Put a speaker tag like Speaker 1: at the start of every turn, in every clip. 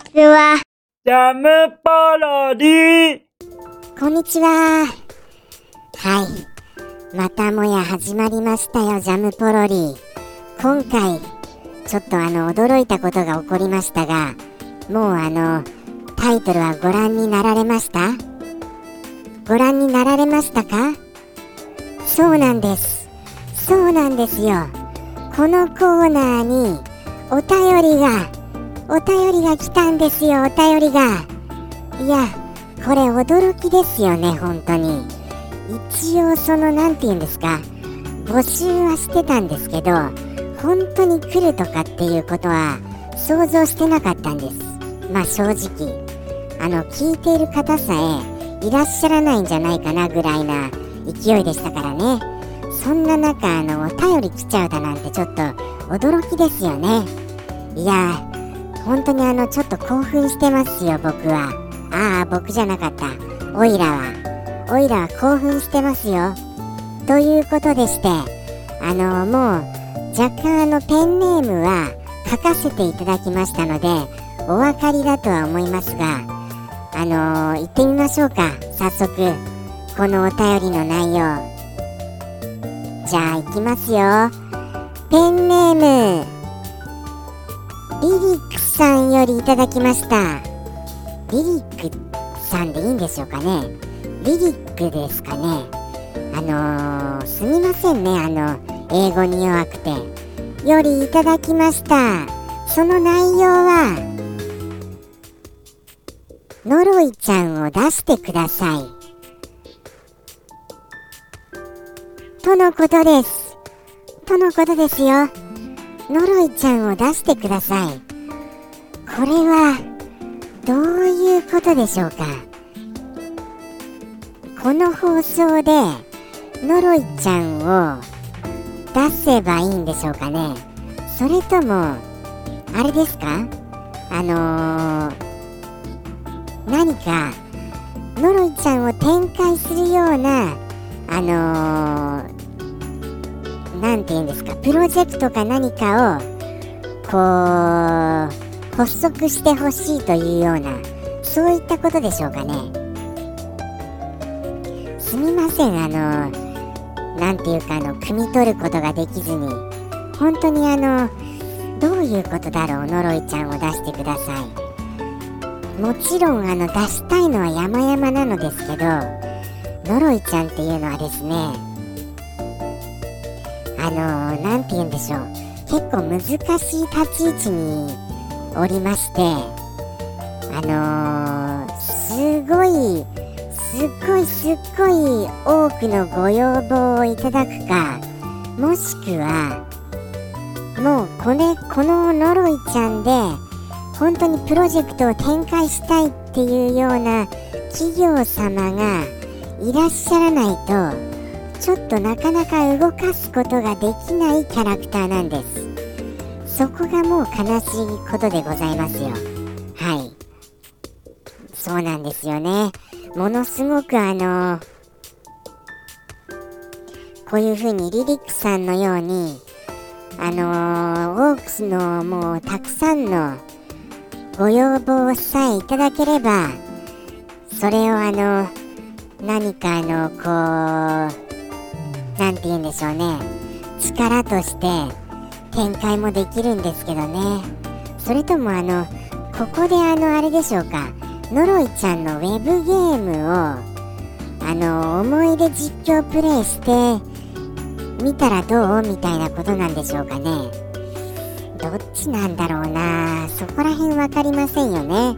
Speaker 1: ちは。
Speaker 2: ジャムパロディ
Speaker 3: こんにちは。はい。またもや始まりましたよ、ジャムポロリ。今回、ちょっとあの、驚いたことが起こりましたが、もうあの、タイトルはご覧になられました？ご覧になられましたか？そうなんです。そうなんですよ。このコーナーに、お便りが、お便りが来たんですよ、お便りが。いや、これ驚きですよね、本当に。一応その、なんて言うんですか、募集はしてたんですけど、本当に来るとかっていうことは想像してなかったんです。まあ正直、あの、聞いている方さえいらっしゃらないんじゃないかなぐらいな勢いでしたからね。そんな中、あの、お便り来ちゃうだなんてちょっと驚きですよね。いや本当にあの、ちょっと興奮してますよ、僕は。ああ、僕じゃなかった。オイラは。オイラは興奮してますよ。ということでして、あの、もう、若干あの、ペンネームは書かせていただきましたので、お分かりだとは思いますが、あの行ってみましょうか。早速、このお便りの内容。じゃあ、行きますよ。ペンネーム、リリックさんよりいただきました。リリックさんでいいんでしょうかね。リリックですかね。あのー、すみませんね、あの、英語に弱くて。よりいただきました。その内容は、ノロイちゃんを出してください。とのことです。とのことですよ。ノロイちゃんを出してください。これは、どういうことでしょうか？この放送で、ノロイちゃんを出せばいいんでしょうかね？それとも、あれですか？あのー、何か、ノロイちゃんを展開するような、あのー、て言うんですか、プロジェクトか何かを、こう、発足してほしいというような、そういったことでしょうかね。すみません、あの、なんていうか、あの、汲み取ることができずに、本当にあの、どういうことだろう、ノロイちゃんを出してください。もちろん、あの、出したいのは山々なのですけど、ノロイちゃんっていうのはですね、あのー、なんて言うんでしょう。結構難しい立ち位置におりまして、あのー、すごい、すっごいすっごい多くのご要望をいただくか、もしくは、もうこれ、このノロイちゃんで、本当にプロジェクトを展開したいっていうような企業様がいらっしゃらないと、ちょっとなかなか動かすことができないキャラクターなんです。そこがもう悲しいことでございますよ。はい。そうなんですよね。ものすごくあのこういう風にリリックさんのように、あのー、オークスのもうたくさんのご要望さえいただければ、それをあの、何かあの、こう、なんて言うんでしょうね、力として展開もできるんですけどね。それともあの、ここであの、あれでしょうか、ノロイちゃんのウェブゲームを、あの、思い出実況プレイして、見たらどうみたいなことなんでしょうかね。どっちなんだろうなそこら辺わかりませんよね。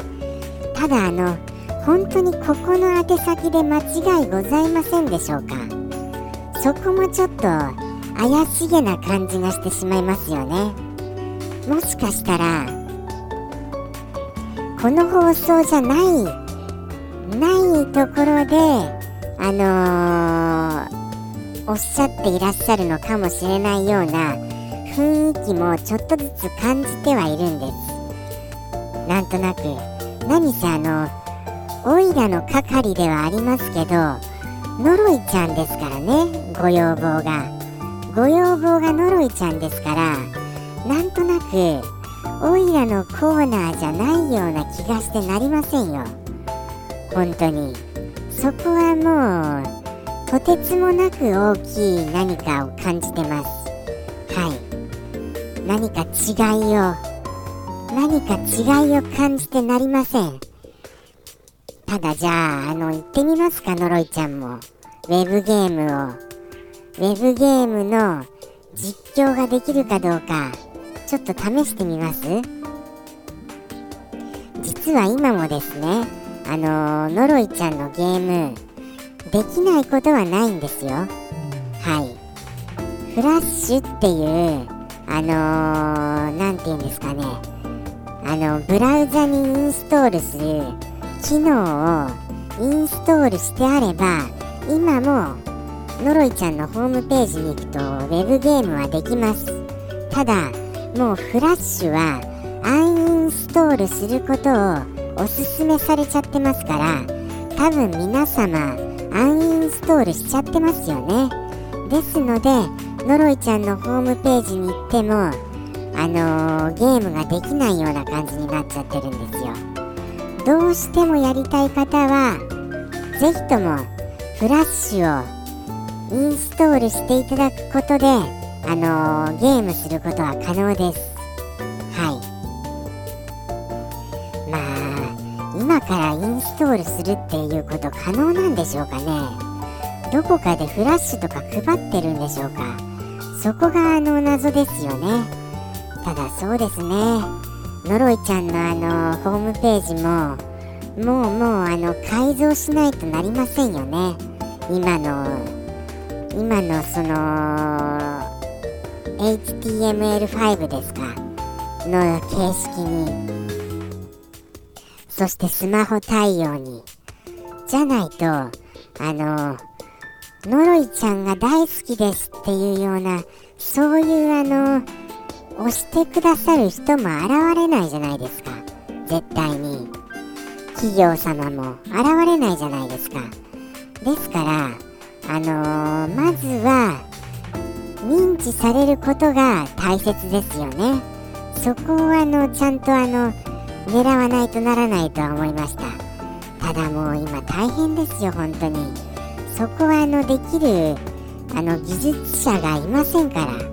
Speaker 3: ただあの、本当にここの宛先で間違いございませんでしょうかそこもちょっと怪しげな感じがしてしまいますよね。もしかしたら、この放送じゃない、ないところで、あのーおっしゃっていらっしゃるのかもしれないような雰囲気もちょっとずつ感じてはいるんです。なんとなく、何せあの、オイラの係ではありますけど、ノロイちゃんですからね、ご要望が。ご要望がノロイちゃんですから、なんとなく、オイラのコーナーじゃないような気がしてなりませんよ。本当に。そこはもうとてつもなく大きい何かを感じてます。はい。何か違いを何か違いを感じてなりません。ただじゃああの行ってみますかのろいちゃんも。ウェブゲームをウェブゲームの実況ができるかどうかちょっと試してみます？実は今もですねあののろいちゃんのゲームできないことはないんですよ。はい。フラッシュっていうあの何、て言うんですかね。あのブラウザにインストールする機能をインストールしてあれば今ものろいちゃんのホームページに行くとウェブゲームはできます。ただもうフラッシュはアンインストールすることをおすすめされちゃってますから多分皆様アンインストールしちゃってますよね。ですのでのろいちゃんのホームページに行ってもあのー、ゲームができないような感じになっちゃってるんですよ。どうしてもやりたい方は是非ともフラッシュをインストールしていただくことで、あのー、ゲームすることは可能です。はい。まあ、今からインストールするっていうこと可能なんでしょうかね。どこかでフラッシュとか配ってるんでしょうか。そこがあの謎ですよね。ただそうですね。のろいちゃんのあのホームページも、もうもうあの改造しないとなりませんよね。今の今のその HTML5 ですか？の形式に。そしてスマホ対応に。じゃないとあののろいちゃんが大好きですっていうようなそういうあの押してくださる人も現れないじゃないですか。絶対に。企業様も現れないじゃないですか。ですからあのー、まずは認知されることが大切ですよね。そこをあのちゃんとあの狙わないとならないとは思いました。ただもう今大変ですよ本当に。そこはあのできるあの技術者がいませんから。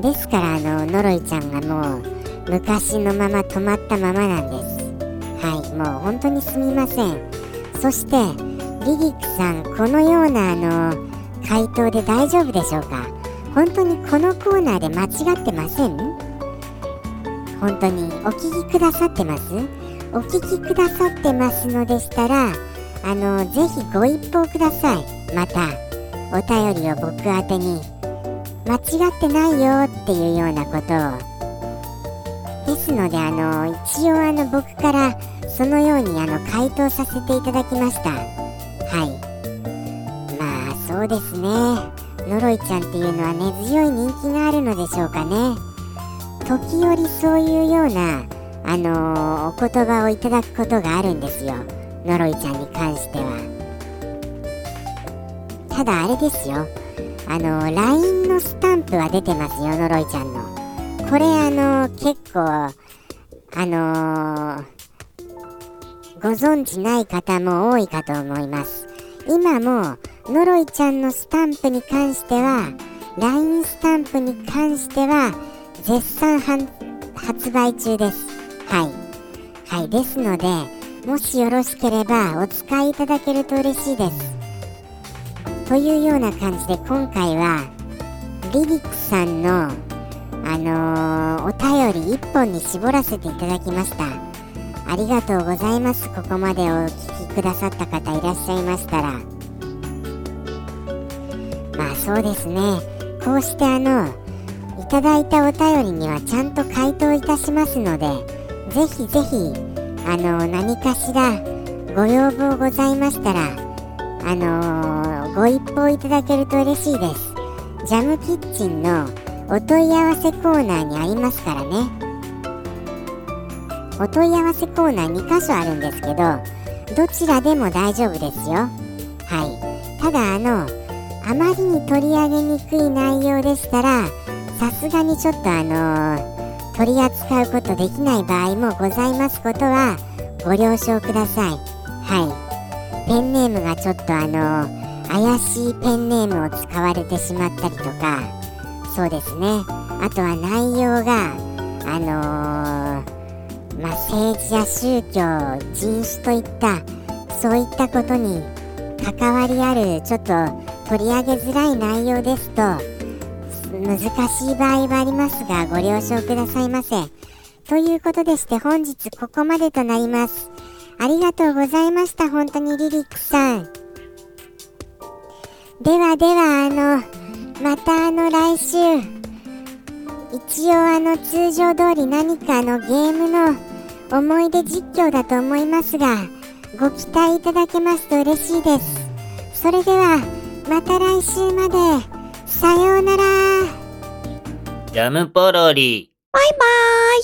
Speaker 3: ですからあののろいちゃんがもう昔のまま止まったままなんです。はいもう本当にすみません。そしてリリックさんこのようなあの回答で大丈夫でしょうか？本当にこのコーナーで間違ってません？本当にお聞きくださってます？お聞きくださってますのでしたらあのぜひご一報ください。またお便りを僕宛に間違ってないよっていうようなことを。ですのであの一応あの僕からそのようにあの回答させていただきました。はい。まあそうですね。のろいちゃんっていうのは根強い人気があるのでしょうかね。時折そういうようなあの、お言葉をいただくことがあるんですよ。のろいちゃんに関しては。ただあれですよ。あの、LINE のスタンプは出てますよのろいちゃんの。これあの、結構あのーご存知ない方も多いかと思います。今ものろいちゃんのスタンプに関しては LINE スタンプに関しては絶賛発売中です。はい。はいですのでもしよろしければお使いいただけると嬉しいです。というような感じで今回はリリックさんのあのー、お便り1本に絞らせていただきました。ありがとうございます。ここまでお聞きくださった方いらっしゃいましたら。まあそうですね。こうしてあのいただいたお便りにはちゃんと回答いたしますのでぜひぜひあの何かしらご要望ございましたらあのー、ご一報いただけると嬉しいです。ジャムキッチンのお問い合わせコーナーにありますからね。お問い合わせコーナー2箇所あるんですけどどちらでも大丈夫ですよ。はい。ただあのあまりに取り上げにくい内容でしたらさすがにちょっとあの取り扱うことできない場合もございますことはご了承ください。はい。ペンネームがちょっとあの怪しいペンネームを使われてしまったりとかそうですね。あとは内容があのーまあ、政治や宗教人種といったそういったことに関わりあるちょっと取り上げづらい内容ですと難しい場合はありますがご了承くださいませ。ということでして本日ここまでとなります。ありがとうございました。本当にリリックさん。ではではあのまたあの来週。一応あの通常通り何かのゲームの思い出実況だと思いますがご期待いただけますと嬉しいです。それではまた来週まで。さようなら。
Speaker 2: ジャムポロリ。
Speaker 1: バイバーイ